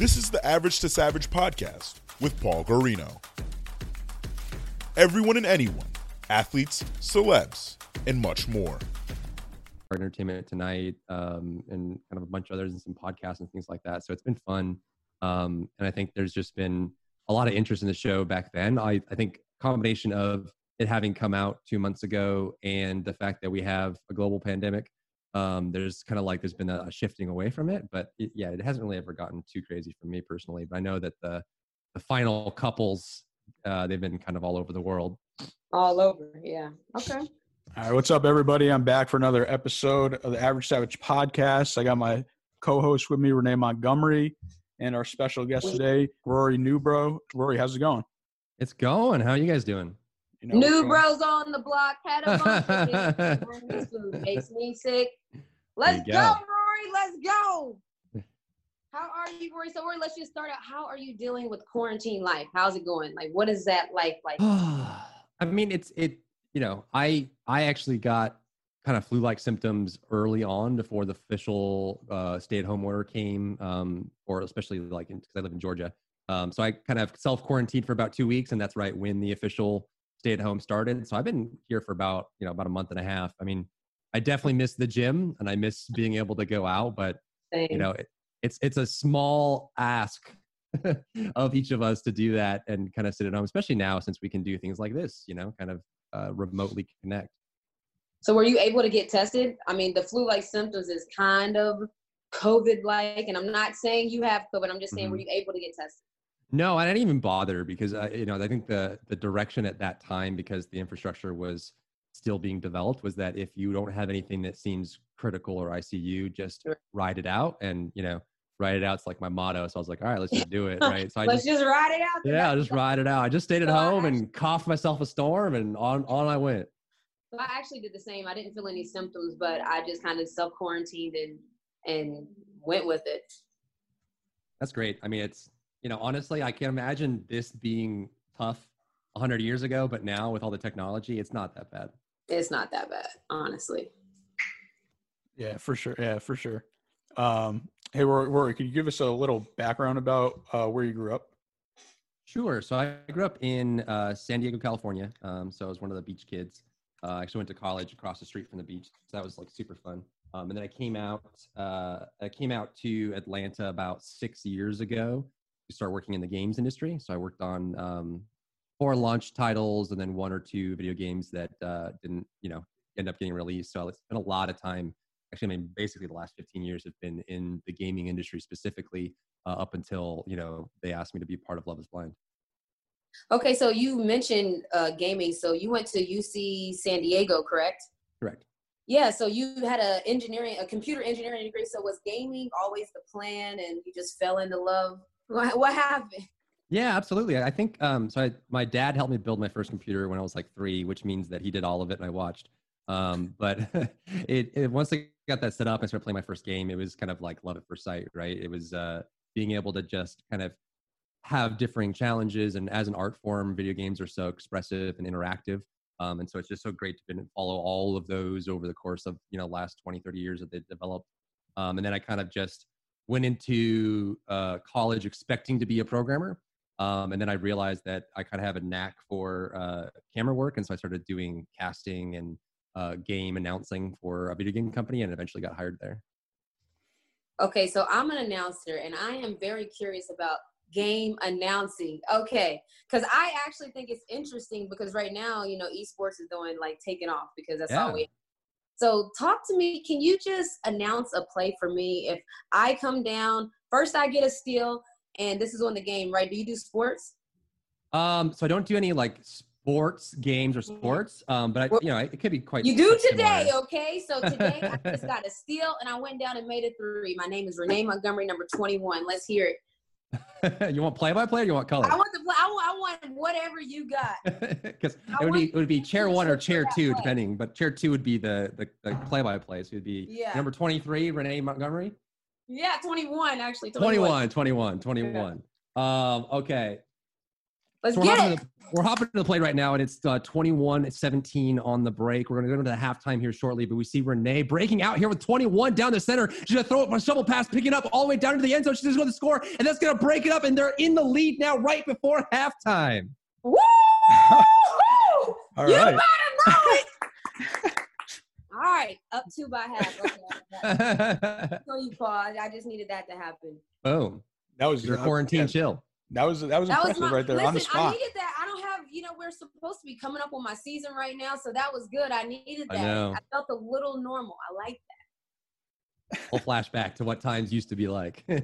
This is the Average to Savage podcast with Paul Garino. Everyone and anyone, athletes, celebs, and much more. Our entertainment Tonight um, and kind of a bunch of others and some podcasts and things like that. So it's been fun. Um, and I think there's just been a lot of interest in the show back then. I, I think combination of it having come out two months ago and the fact that we have a global pandemic um, there's kind of like there's been a, a shifting away from it but it, yeah it hasn't really ever gotten too crazy for me personally but i know that the the final couples uh, they've been kind of all over the world. All over yeah. Okay. All right what's up everybody? I'm back for another episode of the average savage podcast. I got my co-host with me renee montgomery and our special guest today rory newbrough rory how's it going? It's going. How are you guys doing you know, New bros on the block had a bunch makes me sick. Let's go. go, Rory. Let's go. How are you, Rory? So, Rory, let's just start out. How are you dealing with quarantine life? How's it going? Like, what is that life Like, I mean, it's it. You know, I I actually got kind of flu-like symptoms early on before the official uh, stay-at-home order came, um, or especially like because I live in Georgia. Um, so I kind of self-quarantined for about two weeks, and that's right when the official stay at home started. So I've been here for about, you know, about a month and a half. I mean, I definitely miss the gym and I miss being able to go out, but Same. you know, it, it's it's a small ask of each of us to do that and kind of sit at home, especially now since we can do things like this, you know, kind of uh, remotely connect. So were you able to get tested? I mean, the flu-like symptoms is kind of COVID-like, and I'm not saying you have COVID. I'm just saying, mm-hmm. were you able to get tested? No, I didn't even bother because I, you know I think the the direction at that time because the infrastructure was still being developed was that if you don't have anything that seems critical or ICU, just ride it out and you know ride it out. It's like my motto. So I was like, all right, let's just do it. Right. So I let's just, just ride it out. Yeah, I'll just ride it out. I just stayed at so home actually, and coughed myself a storm and on on I went. So I actually did the same. I didn't feel any symptoms, but I just kind of self quarantined and and went with it. That's great. I mean, it's you know, honestly, I can't imagine this being tough 100 years ago, but now with all the technology, it's not that bad. It's not that bad, honestly. Yeah, for sure. Yeah, for sure. Um, hey, Rory, Rory, could you give us a little background about uh, where you grew up? Sure. So I grew up in uh, San Diego, California. Um, so I was one of the beach kids. Uh, I actually went to college across the street from the beach, so that was like super fun. Um, and then I came out. Uh, I came out to Atlanta about six years ago start working in the games industry. So I worked on um, four launch titles and then one or two video games that uh, didn't, you know, end up getting released. So I spent a lot of time. Actually, I mean, basically the last 15 years have been in the gaming industry specifically, uh, up until you know they asked me to be part of Love Is Blind. Okay, so you mentioned uh, gaming. So you went to UC San Diego, correct? Correct. Yeah, so you had a engineering, a computer engineering degree. So was gaming always the plan, and you just fell into love what, happened? Yeah, absolutely. I think um, so. I, my dad helped me build my first computer when I was like three, which means that he did all of it and I watched. Um, but it, it, once I got that set up and started playing my first game, it was kind of like love at first sight, right? It was uh, being able to just kind of have differing challenges, and as an art form, video games are so expressive and interactive. Um, and so it's just so great to follow all of those over the course of you know last 20 30 years that they've developed um, and then i kind of just went into uh, college expecting to be a programmer. Um, and then I realized that I kind of have a knack for uh, camera work. And so I started doing casting and uh, game announcing for a video game company and eventually got hired there. Okay, so I'm an announcer and I am very curious about game announcing. Okay, because I actually think it's interesting because right now, you know, esports is doing like taking off because that's yeah. all we so talk to me. Can you just announce a play for me? If I come down, first I get a steal, and this is on the game, right? Do you do sports? Um, so I don't do any like sports games or sports, um, but I, you know it could be quite. You do today, similar. okay? So today I just got a steal and I went down and made a three. My name is Renee Montgomery, number 21. Let's hear it. you want play by play or you want color? I want the play. I want, I want whatever you got. Because it would be it would be chair one or chair two, depending. But chair two would be the the, the play by play. So it would be Yeah. number twenty three, Renee Montgomery. Yeah, 21 actually. 21. 21, 21, 21. Um, okay. Let's So we're get hopping, it. to the, we're hopping to the play right now, and it's uh, 21 17 on the break. We're going to go into the halftime here shortly, but we see Renee breaking out here with 21 down the center. She's going to throw it for a shovel pass, picking up all the way down to the end zone. She's just going to score, and that's going to break it up, and they're in the lead now right before halftime. Woo! All you right. better know it. All right, up two by half. Okay. So you pause. I just needed that to happen. Boom. That was Your uh, quarantine yeah, chill. That was that was That was impressive my right there listen, on the I needed that. I don't have, you know, we're supposed to be coming up on my season right now, so that was good. I needed I that. know. felt a little normal. I like that. We'll flashback to what times used to be like.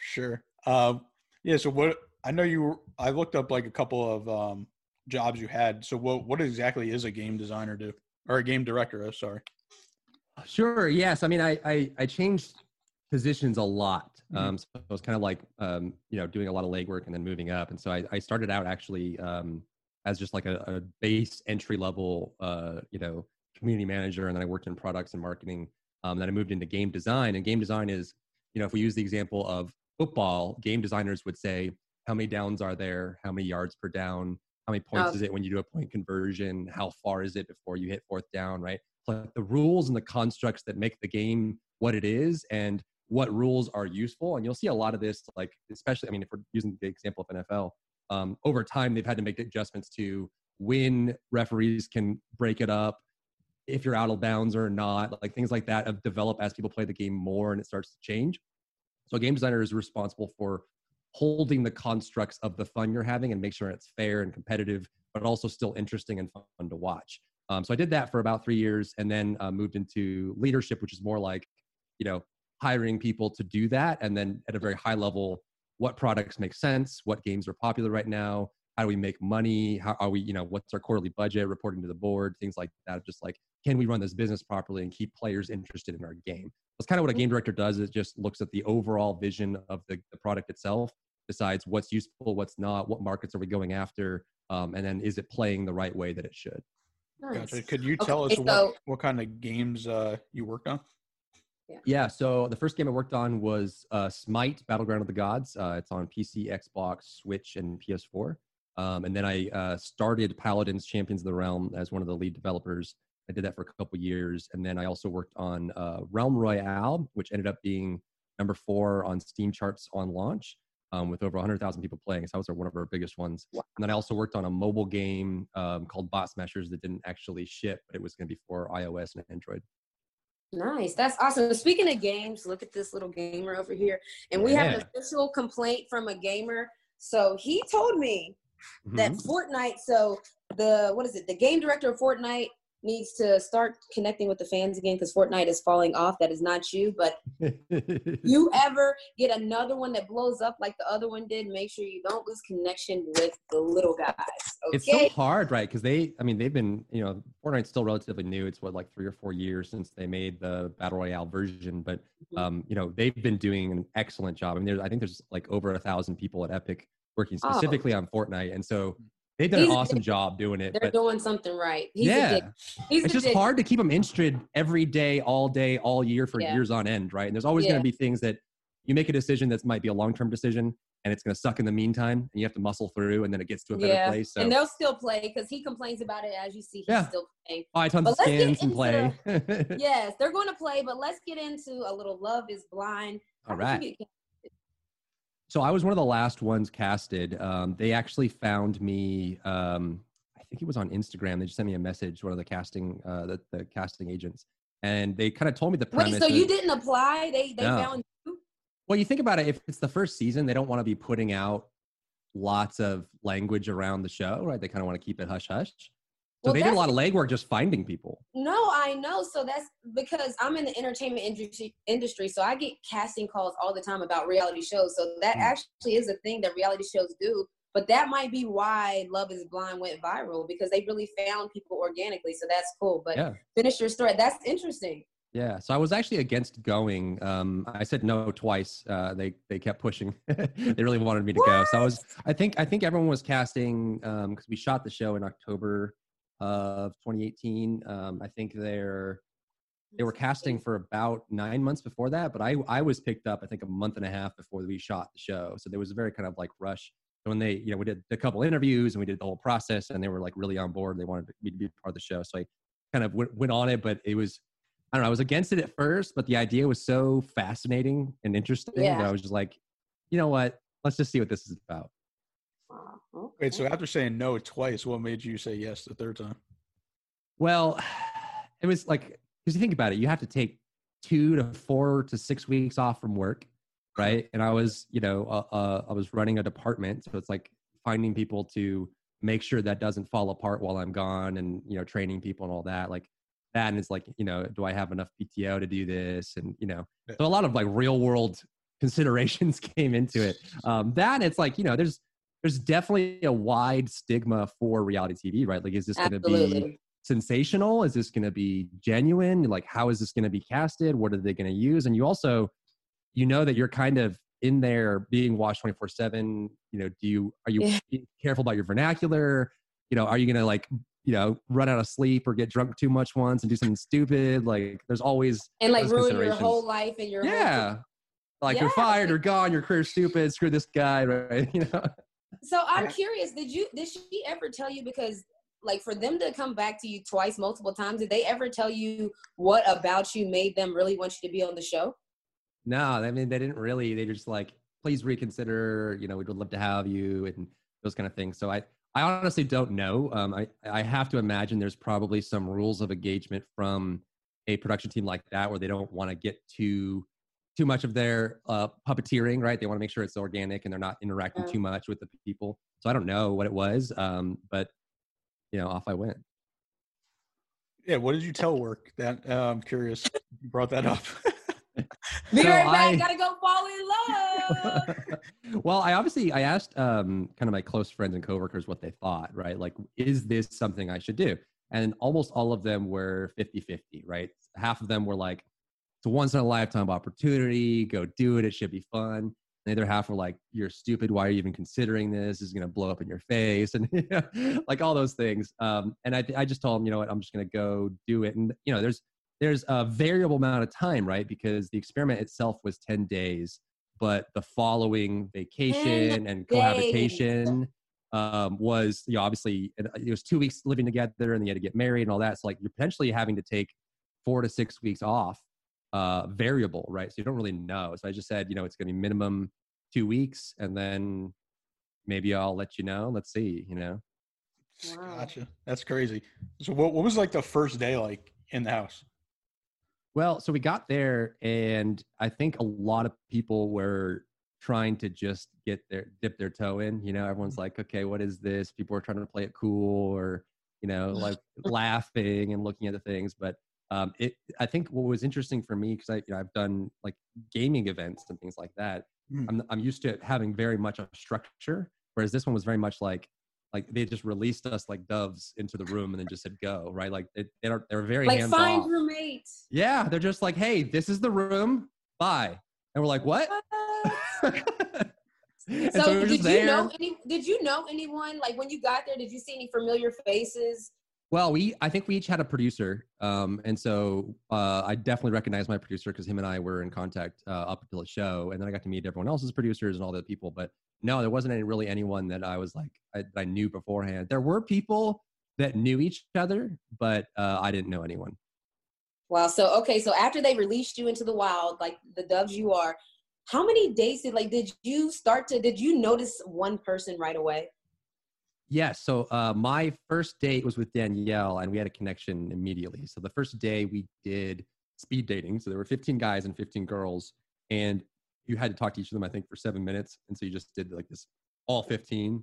Sure. Um, yeah. So what? I know you. Were, I looked up like a couple of um, jobs you had. So what? What exactly is a game designer do, or a game director? Oh, sorry. Sure. Yes. I mean, I I, I changed positions a lot. Mhm. Um, so it was kind of like um, you know doing a lot of legwork and then moving up. And so I, I started out actually um, as just like a, a base entry level uh, you know community manager, and then I worked in products and marketing. Um, then I moved into game design, and game design is you know if we use the example of football, game designers would say how many downs are there, how many yards per down, how many points Oh. is it when you do a point conversion, how far is it before you hit fourth down, right? like the rules and the constructs that make the game what it is and what rules are useful and you'll see a lot of this like especially i mean if we're using the example of nfl um, over time they've had to make adjustments to when referees can break it up if you're out of bounds or not like things like that have developed as people play the game more and it starts to change. So a game designer is responsible for holding the constructs of the fun you're having and make sure it's fair and competitive but also still interesting and fun to watch. Um, so I did that for about three years, and then uh, moved into leadership, which is more like, you know, hiring people to do that, and then at a very high level, what products make sense, what games are popular right now, how do we make money, how are we, you know, what's our quarterly budget, reporting to the board, things like that. Just like, can we run this business properly and keep players interested in our game? That's kind of what a game director does. Is just looks at the overall vision of the, the product itself, decides what's useful, what's not, what markets are we going after, um, and then is it playing the right way that it should. Nice. Gotcha. Could you Okay, tell us so- what, what kind of games uh, you worked on? Yeah, so the first game I worked on was uh, Smite: Battleground of the Gods. Uh, it's on PC, Xbox, Switch, and PS4. Um, and then I uh, started Paladins: Champions of the Realm as one of the lead developers. I did that for a couple years, and then I also worked on uh, Realm Royale, which ended up being number four on Steam charts on launch, um, with over 100,000 people playing. So that was one of our biggest ones. And then I also worked on a mobile game um, called Bot Smashers that didn't actually ship, but it was going to be for iOS and Android. Nice. That's awesome. Speaking of games, look at this little gamer over here. And we have an official complaint from a gamer. So he told me that Mhm. Fortnite, so the what is it? The game director of Fortnite needs to start connecting with the fans again because Fortnite is falling off. That is not you, but you ever get another one that blows up like the other one did, make sure you don't lose connection with the little guys. Okay. It's so hard, right? Because they, I mean, they've been, you know, Fortnite's still relatively new. It's what like three or four years since they made the battle royale version, but Mhm. um, you know, they've been doing an excellent job. I mean, there's, I think there's like over a thousand people at Epic working Oh. specifically on Fortnite, and so they've done He's an awesome job doing it. They're doing something right. He's a yeah. He's it's just dick. hard to keep them interested every day, all day, all year for Yeah. years on end, right? And there's always going to be things that you make a decision that might be a long-term decision, and it's going to suck in the meantime, and you have to muscle through, and then it gets to a better Yeah, place. So and they'll still play because he complains about it. As you see, he's Yeah. still playing. buy tons But of skins and play. Yes, they're going to play, but let's get into a little Love Is Blind. All right. So I was one of the last ones casted. Um, they actually found me. Um, I think it was on Instagram. They just sent me a message. One of the casting, uh, the, the casting agents, and they kind of told me the premise. Wait, so you of- didn't apply? They they No. found you? Well, you think about it. If it's the first season, they don't want to be putting out lots of language around the show, right? They kind of want to keep it hush hush. So Well, they did a lot of legwork just finding people. No, I know. So that's because I'm in the entertainment industry, industry, so I get casting calls all the time about reality shows. So that Hmm. actually is a thing that reality shows do. But that might be why Love is Blind went viral because they really found people organically. So that's cool. But Yeah. finish your story. That's interesting. Yeah, so I was actually against going. Um, I said no twice. Uh, they they kept pushing. they really wanted me to go. So I was. I think I think everyone was casting because we shot the show in October of 2018. Um, I think they're they were casting for about nine months before that, but I I was picked up I think a month and a half before we shot the show. So there was a very kind of like rush. When they you know we did a couple interviews and we did the whole process and they were like really on board. They wanted me to be part of the show. So I kind of went, went on it, but it was I don't know. I was against it at first, but the idea was so fascinating and interesting Yeah. that I was just like, you know what? Let's just see what this is about. Okay. Wait, so after saying no twice, what made you say yes the third time? Well, it was like because you think about it, you have to take two to four to six weeks off from work, right? And I was, you know, uh, uh, I was running a department, so it's like finding people to make sure that doesn't fall apart while I'm gone, and you know, training people and all that. Like that, and it's like, you know, do I have enough PTO to do this? And you know, so a lot of like real world considerations came into it. Um, that it's like, you know, there's there's definitely a wide stigma for reality TV, right? Like, is this going to be sensational? Is this going to be genuine? Like, how is this going to be casted? What are they going to use? And you also, you know, that you're kind of in there being watched 24 seven. You know, do you, are you Yeah. careful about your vernacular? You know, are you going to like, you know, run out of sleep or get drunk too much once and do something stupid? Like, there's always, And like ruin your whole life and your whole yeah. Like you're Yeah. fired or gone, your career's stupid, screw this guy, right? You know? So I'm curious, did you did she ever tell you because like for them to come back to you twice, multiple times, did they ever tell you what about you made them really want you to be on the show? No, I mean they didn't really. They just like, please reconsider. You know, we would love to have you and those kind of things. So I, I honestly don't know. Um, I, I have to imagine there's probably some rules of engagement from a production team like that where they don't want to get too, too much of their uh, puppeteering. Right? They want to make sure it's organic and they're not interacting Yeah. too much with the people. So I don't know what it was. Um, but you know, off I went. Yeah, what did you tell work? That uh, I'm curious. You brought that up. Be So right back. I- Gotta go fall in love. well, I obviously I asked um, kind of my close friends and coworkers what they thought, right? Like, is this something I should do? And almost all of them were 50-50, right? Half of them were like, it's a once in a lifetime opportunity, go do it, it should be fun. The other half were like, you're stupid, why are you even considering this? This is gonna blow up in your face, and like all those things. Um, and I, I just told them, you know what, I'm just gonna go do it. And you know, there's there's a variable amount of time, right? Because the experiment itself was 10 days, but the following vacation and cohabitation um, was, you know, obviously it, it was two weeks living together and they had to get married and all that. So like you're potentially having to take four to six weeks off, uh, variable, right? So you don't really know. So I just said, you know, it's going to be minimum two weeks and then maybe I'll let you know. Let's see, you know? Wow. Gotcha. That's crazy. So what what was like the first day like in the house? Well, so we got there, and I think a lot of people were trying to just get their dip their toe in. You know, everyone's like, "Okay, what is this?" People are trying to play it cool, or you know, like laughing and looking at the things. But um, it, I think what was interesting for me because I, you know, I've done like gaming events and things like that. Mm. I'm, I'm used to having very much a structure, whereas this one was very much like like they just released us like doves into the room and then just said go right like they, they are they're very like hands find off. roommates. Yeah, they're just like, hey, this is the room. Bye. And we're like, what? And So, we were did you there. know any? Did you know anyone? Like when you got there, did you see any familiar faces? Well, we I think we each had a producer, um, and so uh, I definitely recognized my producer because him and I were in contact uh, up until the show, and then I got to meet everyone else's producers and all the people. But no, there wasn't any, really anyone that I was like I, I knew beforehand. There were people that knew each other, but uh, I didn't know anyone. Wow. So okay. So after they released you into the wild, like the doves you are, how many days did like did you start to? Did you notice one person right away? Yes. So uh, my first date was with Danielle, and we had a connection immediately. So the first day we did speed dating. So there were 15 guys and 15 girls, and you had to talk to each of them, I think, for seven minutes. And so you just did like this, all 15,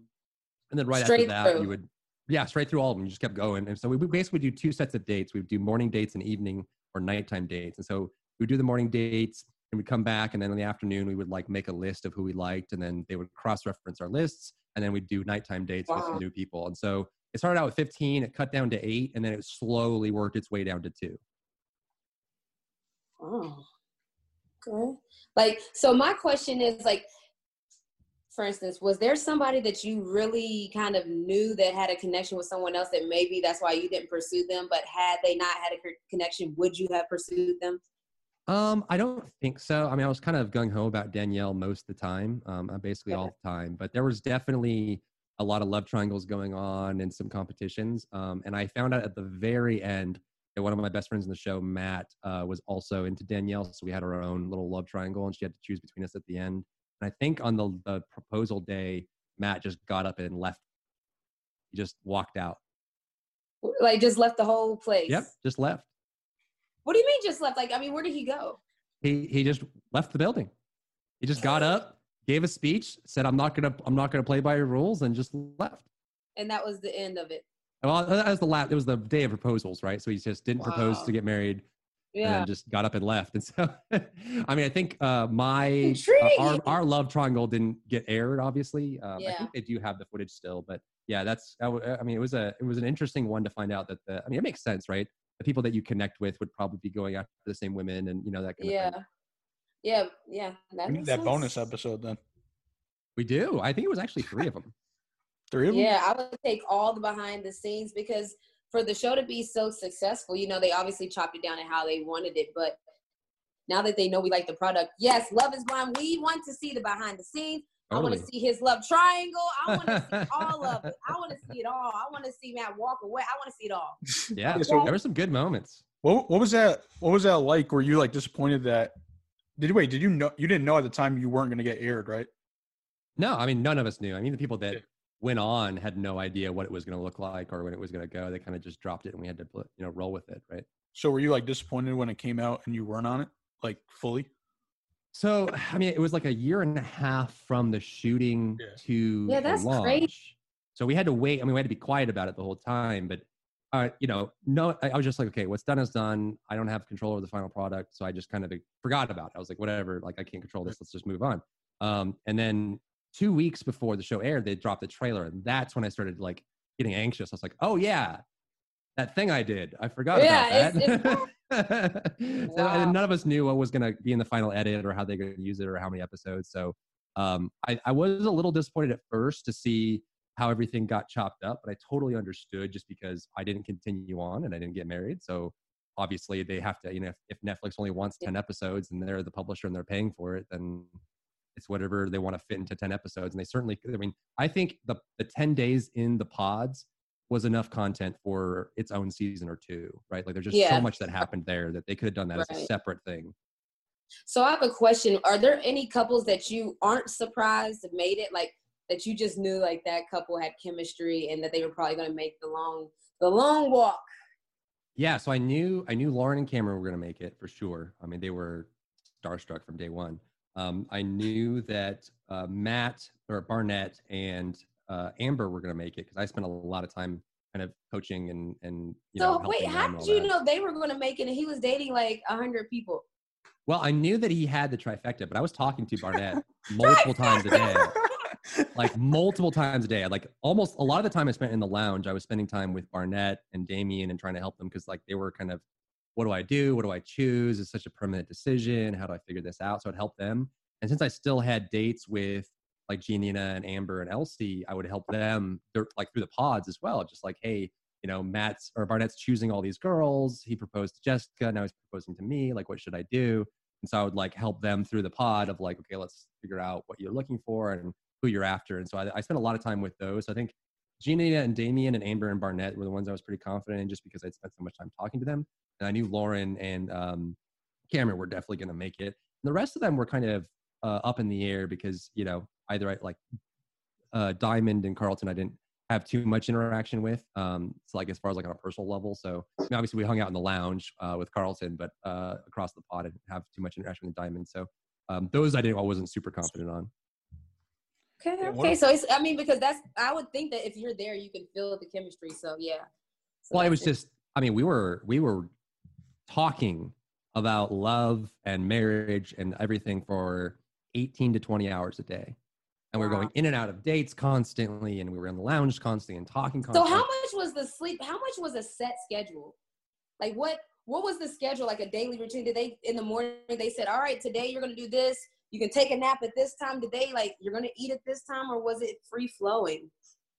and then right Straight after that, through. you would, yeah, straight through all of them. You just kept going. And so we would basically do two sets of dates. We would do morning dates and evening or nighttime dates. And so we would do the morning dates. And we'd come back, and then in the afternoon we would like make a list of who we liked, and then they would cross-reference our lists, and then we'd do nighttime dates with Wow. some new people. And so it started out with 15, it cut down to eight, and then it slowly worked its way down to two. Oh, okay. Like, so my question is like, for instance, was there somebody that you really kind of knew that had a connection with someone else that maybe that's why you didn't pursue them, but had they not had a connection, would you have pursued them? Um, I don't think so. I mean, I was kind of gung ho about Danielle most of the time, um, uh, basically all the time. But there was definitely a lot of love triangles going on and some competitions. Um, and I found out at the very end that one of my best friends in the show, Matt, uh, was also into Danielle. So we had our own little love triangle, and she had to choose between us at the end. And I think on the the proposal day, Matt just got up and left. He just walked out. Like, just left the whole place? Yep, just left. What do you mean just left? Like, I mean, where did he go? he he just left the building. He just got up, gave a speech, said, "I'm not gonna I'm not gonna play by your rules," and just left. And that was the end of it. Well, that was the last. It was the day of proposals, right? So he just didn't propose to get married, and Yeah. then just got up and left. And so, I mean, I think uh, my uh, our our love triangle didn't get aired. Obviously, um, I think they do have the footage still, but yeah, that's. I w- I mean, it was a it was an interesting one to find out that the. I mean, it makes sense, right? The people that you connect with would probably be going after the same women, and you know that kind of Yeah. thing. Yeah. Yeah. That We need that sense. bonus episode then. We do. I think it was actually three of them. Three of them. Yeah, I would take all the behind the scenes because for the show to be so successful, you know, they obviously chopped it down to how they wanted it. But now that they know we like the product, yes, Love is Blind. We want to see the behind the scenes. I want to see his love triangle. I want to see all of it. I want to see it all. I want to see Matt walk away. I want to see it all. Yeah, Yeah, so- there were some good moments. What what was that? What was that like? Were you like disappointed that? Did you wait? Did you know you didn't know at the time you weren't going to get aired, right? No, I mean none of us knew. I mean the people that Yeah. went on had no idea what it was going to look like or when it was going to go. They kind of just dropped it and we had to put- you know roll with it, right? So were you like disappointed when it came out and you weren't on it, like fully? So I mean it was like a year and a half from the shooting Yeah. to Yeah, the that's launch. crazy. So we had to wait. I mean we had to be quiet about it the whole time, but uh, you know, no, I, I was just like, okay, what's done is done. I don't have control over the final product, so I just kind of forgot about it. I was like, whatever, like I can't control this. Let's just move on. Um, and then two weeks before the show aired, they dropped the trailer, and that's when I started like getting anxious. I was like, oh yeah, that thing I did. I forgot Yeah, about it's- that. So, Wow. none of us knew what was going to be in the final edit or how they're going to use it or how many episodes. So um, I, I was a little disappointed at first to see how everything got chopped up, but I totally understood just because I didn't continue on and I didn't get married. So obviously they have to, you know, if, if Netflix only wants 10 episodes and they're the publisher and they're paying for it, then it's whatever they want to fit into 10 episodes. And they certainly, I mean, I think the, the 10 days in the pods was enough content for its own season or two, right? Like there's just Yeah. so much that happened there that they could have done that as a separate thing. So I have a question. Are there any couples that you aren't surprised made it? Like that you just knew like that couple had chemistry and that they were probably gonna make the long the long walk. Yeah, so I knew I knew Lauren and Cameron were going to make it for sure. I mean, they were starstruck from day one. Um, I knew that uh, Matt or Barnett and uh, Amber were going to make it because I spent a lot of time kind of coaching and and you know. so wait, how did you that. know they were gonna make it and he was dating like a hundred people? Well, I knew that he had the trifecta, but I was talking to Barnett multiple times a day. like multiple times a day. Like almost a lot of the time I spent in the lounge, I was spending time with Barnett and Damien and trying to help them because like they were kind of, what do I do? What do I choose? It's such a permanent decision. How do I figure this out? So I'd help them. And since I still had dates with like Giannina and Amber and LC, I would help them like through the pods as well. Just like, hey, you know, Matt's or Barnett's choosing all these girls. He proposed to Jessica. Now he's proposing to me. Like, what should I do? And so I would like help them through the pod of like, okay, let's figure out what you're looking for and who you're after. And so I, I spent a lot of time with those. I think Gina and Damien and Amber and Barnett were the ones I was pretty confident in just because I'd spent so much time talking to them. And I knew Lauren and um, Cameron were definitely going to make it. And the rest of them were kind of uh, up in the air because, you know, either I like uh, Diamond and Carlton, I didn't have too much interaction with. Um, so like as far as like on a personal level. So I mean, obviously we hung out in the lounge uh, with Carlton, but uh, across the pod, I didn't have too much interaction with Diamond. So um, those I didn't, I wasn't super confident on. Okay, okay. So it's I mean because that's I would think that if you're there you can feel the chemistry. So yeah. So well, it was just, I mean, we were, we were talking about love and marriage and everything for 18 to 20 hours a day. And we were going in and out of dates constantly, and we were in the lounge constantly and talking constantly. So how much was the sleep? How much was a set schedule? Like what what was the schedule? Like a daily routine? Did they in the morning they said, All right, today you're gonna do this, you can take a nap at this time. today like you're gonna eat at this time or was it free flowing?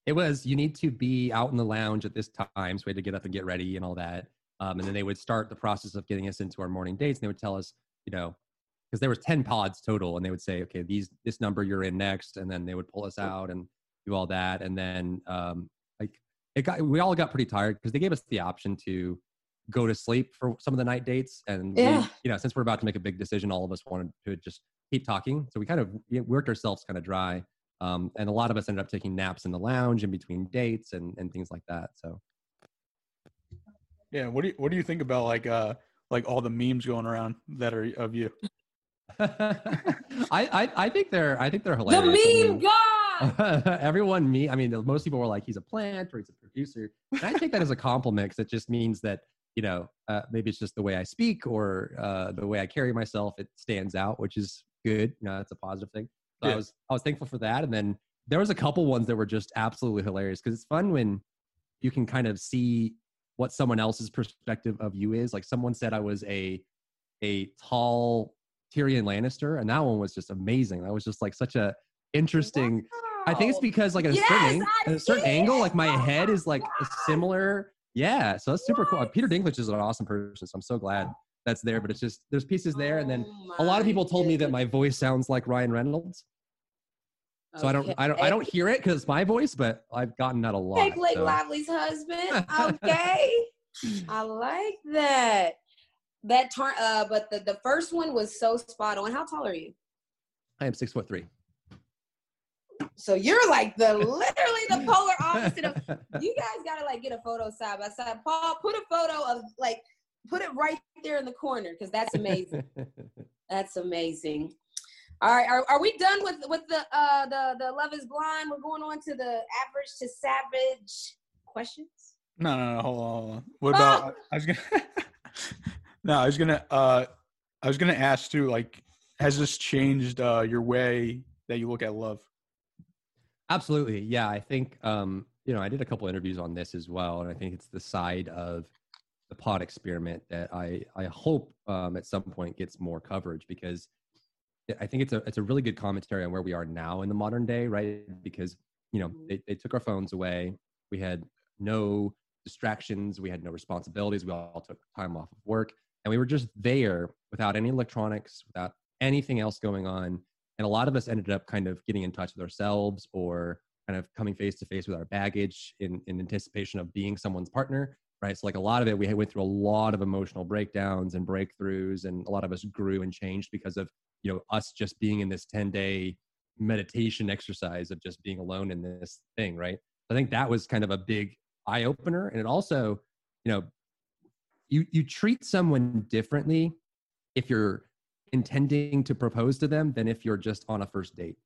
It was you need to be out in the lounge at this time, so we had to get up and get ready and all that. Um, and then they would start the process of getting us into our morning dates, and they would tell us, you know, because there was ten pods total, and they would say, okay, these this number you're in next, and then they would pull us out and do all that, and then um, like it got we all got pretty tired because they gave us the option to go to sleep for some of the night dates, and we- you know, since we're about to make a big decision, all of us wanted to just keep talking, so we kind of worked ourselves kind of dry. Um, and a lot of us ended up taking naps in the lounge in between dates and, and things like that. So Yeah. What do you What do you think about like uh like all the memes going around that are of you? I, I I think they're I think they're The hilarious. I meme mean, god! everyone me I mean most people were like he's a plant or he's a producer. And I take that as a compliment because it just means that you know uh, maybe it's just the way I speak or uh, the way I carry myself. It stands out, which is good. You know, that's a positive thing. So Yeah. I was I was thankful for that. And then there was a couple ones that were just absolutely hilarious because it's fun when you can kind of see what someone else's perspective of you is. Like someone said I was a a tall Tyrion Lannister, and that one was just amazing. That was just like such a interesting. I think it's because like at a Yes, certain at a certain angle, like my head is like similar. Yeah, so that's super cool. Uh, Peter Dinklage is an awesome person, so I'm so glad that's there. But it's just there's pieces there, and then Oh a lot of people told me that my voice sounds like Ryan Reynolds. So I don't, I don't, I don't hear it because it's my voice, but I've gotten that a lot. Hey, Blake so. Lively's husband. Okay. I like that. That turn uh but the, the first one was so spot on. How tall are you? I am six foot three. So you're like the literally the polar opposite of you guys gotta like get a photo side by side. Paul, put a photo of like put it right there in the corner because that's amazing. that's amazing. All right, are, are we done with with the uh the the love is blind? We're going on to the average to savage questions. No, no, no. Hold on. Hold on. What about? I was gonna. no, I was gonna. Uh, I was gonna ask too. Like, has this changed uh, your way that you look at love? Absolutely. Yeah. I think, um, you know, I did a couple interviews on this as well. And I think it's the side of the pod experiment that I, I hope um, at some point gets more coverage because I think it's a, it's a really good commentary on where we are now in the modern day, right? Because, you know, they, they took our phones away. We had no distractions. We had no responsibilities. We all took time off of work and we were just there without any electronics, without anything else going on. And a lot of us ended up kind of getting in touch with ourselves or kind of coming face to face with our baggage in, in anticipation of being someone's partner right? So like a lot of it we went through a lot of emotional breakdowns and breakthroughs and a lot of us grew and changed because of you know us just being in this 10 day meditation exercise of just being alone in this thing right? I think that was kind of a big eye opener and it also you know you you treat someone differently if you're intending to propose to them than if you're just on a first date,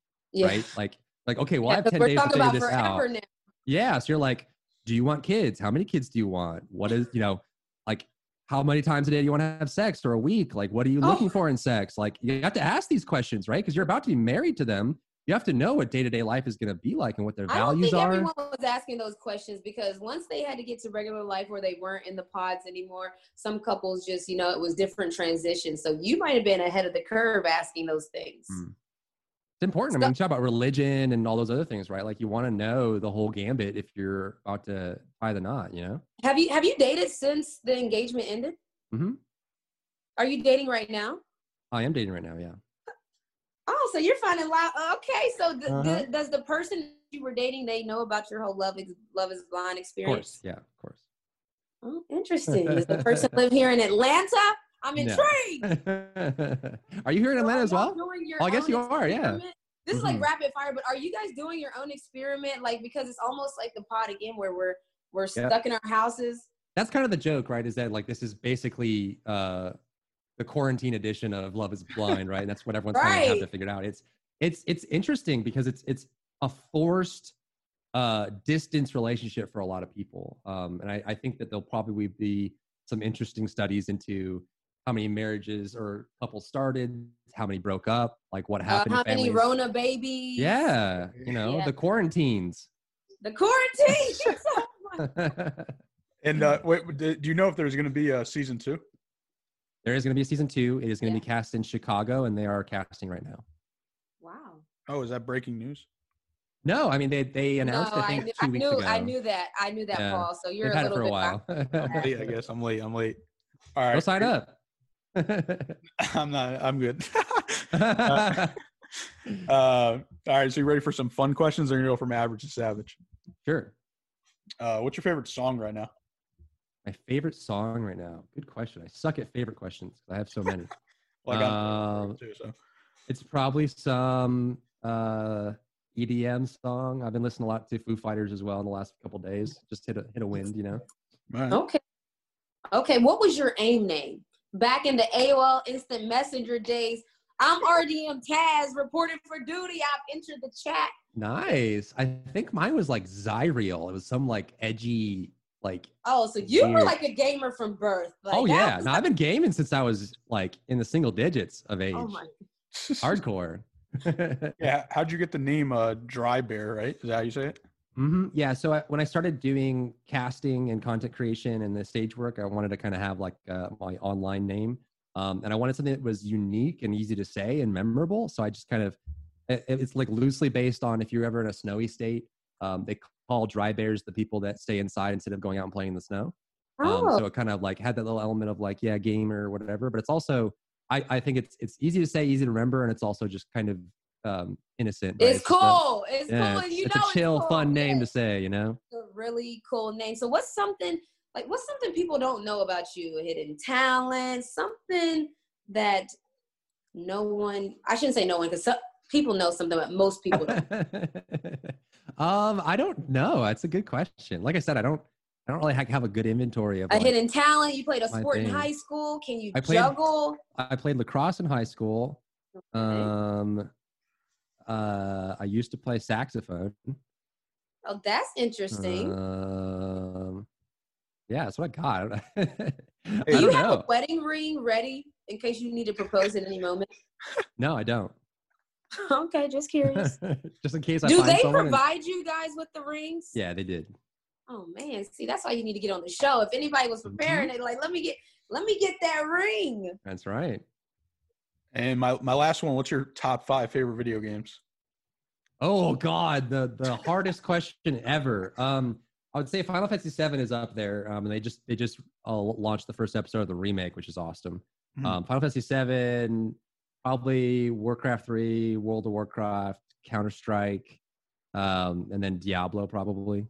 right? Like, like okay, well, I have ten days to figure this out. now. Yeah, so you're like, do you want kids? How many kids do you want? What is, you know, like how many times a day do you want to have sex or a week? Like, what are you Oh. looking for in sex? Like, you have to ask these questions, right? Because you're about to be married to them. You have to know what day to day life is going to be like and what their I don't values think are. everyone was asking those questions because once they had to get to regular life where they weren't in the pods anymore, some couples just, you know, it was different transitions. So you might have been ahead of the curve asking those things. Mm. It's important. I mean, you talk about religion and all those other things, right? Like, you want to know the whole gambit if you're about to tie the knot, you know? Have you have you dated since the engagement ended? Mhm. Are you dating right now? I am dating right now, yeah. Oh, so you're finding love. Okay, so th- Uh-huh. th- does the person you were dating they know about your whole love is love is blind experience? Of course, yeah, of course. Oh, interesting. Does the person live here in Atlanta? I'm No. intrigued. are you here in Atlanta are as well? Oh, I guess you are, yeah. This is like Mhm. rapid fire, but are you guys doing your own experiment? Like because it's almost like the pod again, where we're we're Yep. stuck in our houses. That's kind of the joke, right? Is that like this is basically uh the quarantine edition of Love is Blind, right? And that's what everyone's kind of have to figure it out. It's it's it's interesting because it's it's a forced uh distance relationship for a lot of people. Um and I, I think that there'll probably be some interesting studies into how many marriages or couples started, how many broke up, like what Uh, happened. how to many. Rona babies? Yeah, you know Yeah. the quarantines. The quarantine. Oh And uh, wait, do do you know if there's going to be a season two? There is going to be a season two. It is going to Yeah. be cast in Chicago, and they are casting right now. wow. Oh, is that breaking news? No, I mean they they announced no, I think knew, two I weeks knew, ago. I knew that. I knew that, Yeah. Paul. So you're They've a had it little for a bit while. behind. late, I guess I'm late. I'm late. All right, Go sign up. I'm not. I'm good. uh, all right, so you ready for some fun questions? Or you go from average to savage? sure. Uh, what's your favorite song right now? My favorite song right now. Good question. I suck at favorite questions because I have so many. Well, I got a Um, too, so. It's probably some uh, EDM song. I've been listening a lot to Foo Fighters as well in the last couple days. Just hit a hit a wind, you know. All right. Okay. Okay. What was your AIM name? Back in the AOL Instant Messenger days, I'm RDM Taz reporting for duty. I've entered the chat. Nice. I think mine was like Zyreal. It was some like edgy, like Oh, so you were like a gamer from birth. Like, oh yeah. was No, I've been gaming since I was like in the single digits of age. Oh my. Hardcore. Yeah, how'd you get the name uh, Dry Bear? Right? Is that how you say it? hmm Yeah. So I, when I started doing casting and content creation and the stage work, I wanted to kind of have like uh, my online name, um, and I wanted something that was unique and easy to say and memorable. So I just kind of, it, it's like loosely based on if you're ever in a snowy state, um, they call dry bears the people that stay inside instead of going out and playing in the snow. Um, Oh, so it kind of like had that little element of like, yeah, gamer or whatever. But it's also, I, I think it's it's easy to say, easy to remember, and it's also just kind of um, innocent. right? it's cool. It's yeah, cool. it's, you it's know a chill, cool. fun name Yeah. to say, you know. a really cool name. So what's something like what's something people don't know about you? Hidden talent, something that no one I shouldn't say no one because people know something, but most people don't. um, I don't know. That's a good question. Like I said, I don't, I don't really have a good inventory of. a like- hidden talent. You played a sport in high school. Can you I played- juggle? I played lacrosse in high school. Um, uh, I used to play saxophone. oh, that's interesting. Um, yeah, that's what I got. Do you have know. a wedding ring ready in case you need to propose at any moment? No, I don't. okay, just curious. Just in case I Do find they someone. and- provide you guys with the rings? yeah, they did. Oh man, see that's why you need to get on the show. If anybody was Mm-hmm. preparing it, like let me get let me get that ring. That's right. And my, my last one, what's your top five favorite video games? Oh God, the the hardest question ever. Um, I would say Final Fantasy VII is up there. Um, and they just they just uh, launched the first episode of the remake, which is awesome. Mhm. Um, Final Fantasy VII, probably Warcraft three, World of Warcraft, Counter Strike, um, and then Diablo probably.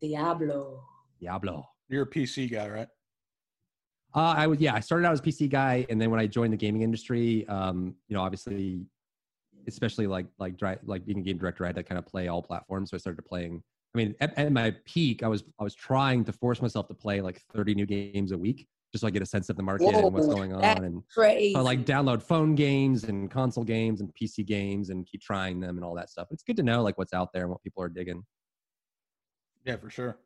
Diablo. Diablo. You're a PC guy, right? Uh, I would, yeah. I started out as a PC guy, and then when I joined the gaming industry, um, you know, obviously, especially like like dri- like being a game director, I had to kind of play all platforms. So I started playing. I mean, at, at my peak, I was I was trying to force myself to play like 30 new games a week, just so I get a sense of the market and what's going on, that- and Crazy. I like download phone games and console games and PC games and keep trying them and all that stuff. It's good to know like what's out there and what people are digging. Yeah, for sure.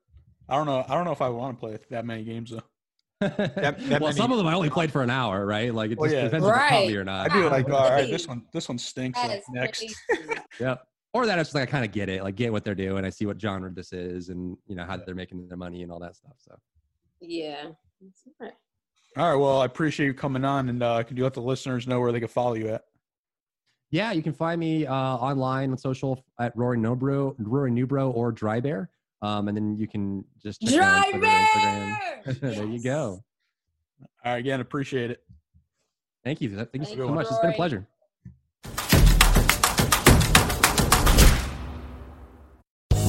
I don't know. I don't know if I want to play that many games though. that well, many- some of them I only played for an hour, right? Like it Well, just yeah. depends if it's Right. me or not. I do like, all right, this one, this one stinks. Like, next. Yep. Or that it's just like I kind of get it, like get what they're doing. I see what genre this is, and you know how they're making their money and all that stuff. So yeah. That's all right. all right. Well, I appreciate you coming on, and uh, can you let the listeners know where they can follow you at? yeah, you can find me uh, online on social at Rory Nobro, Rory Newbrough, or Dry Bear. Um, and then you can just check me out on Dry Twitter and bear! Instagram. there you go. All right, again, appreciate it. Thank you. Thank you so you, much. It's been a pleasure.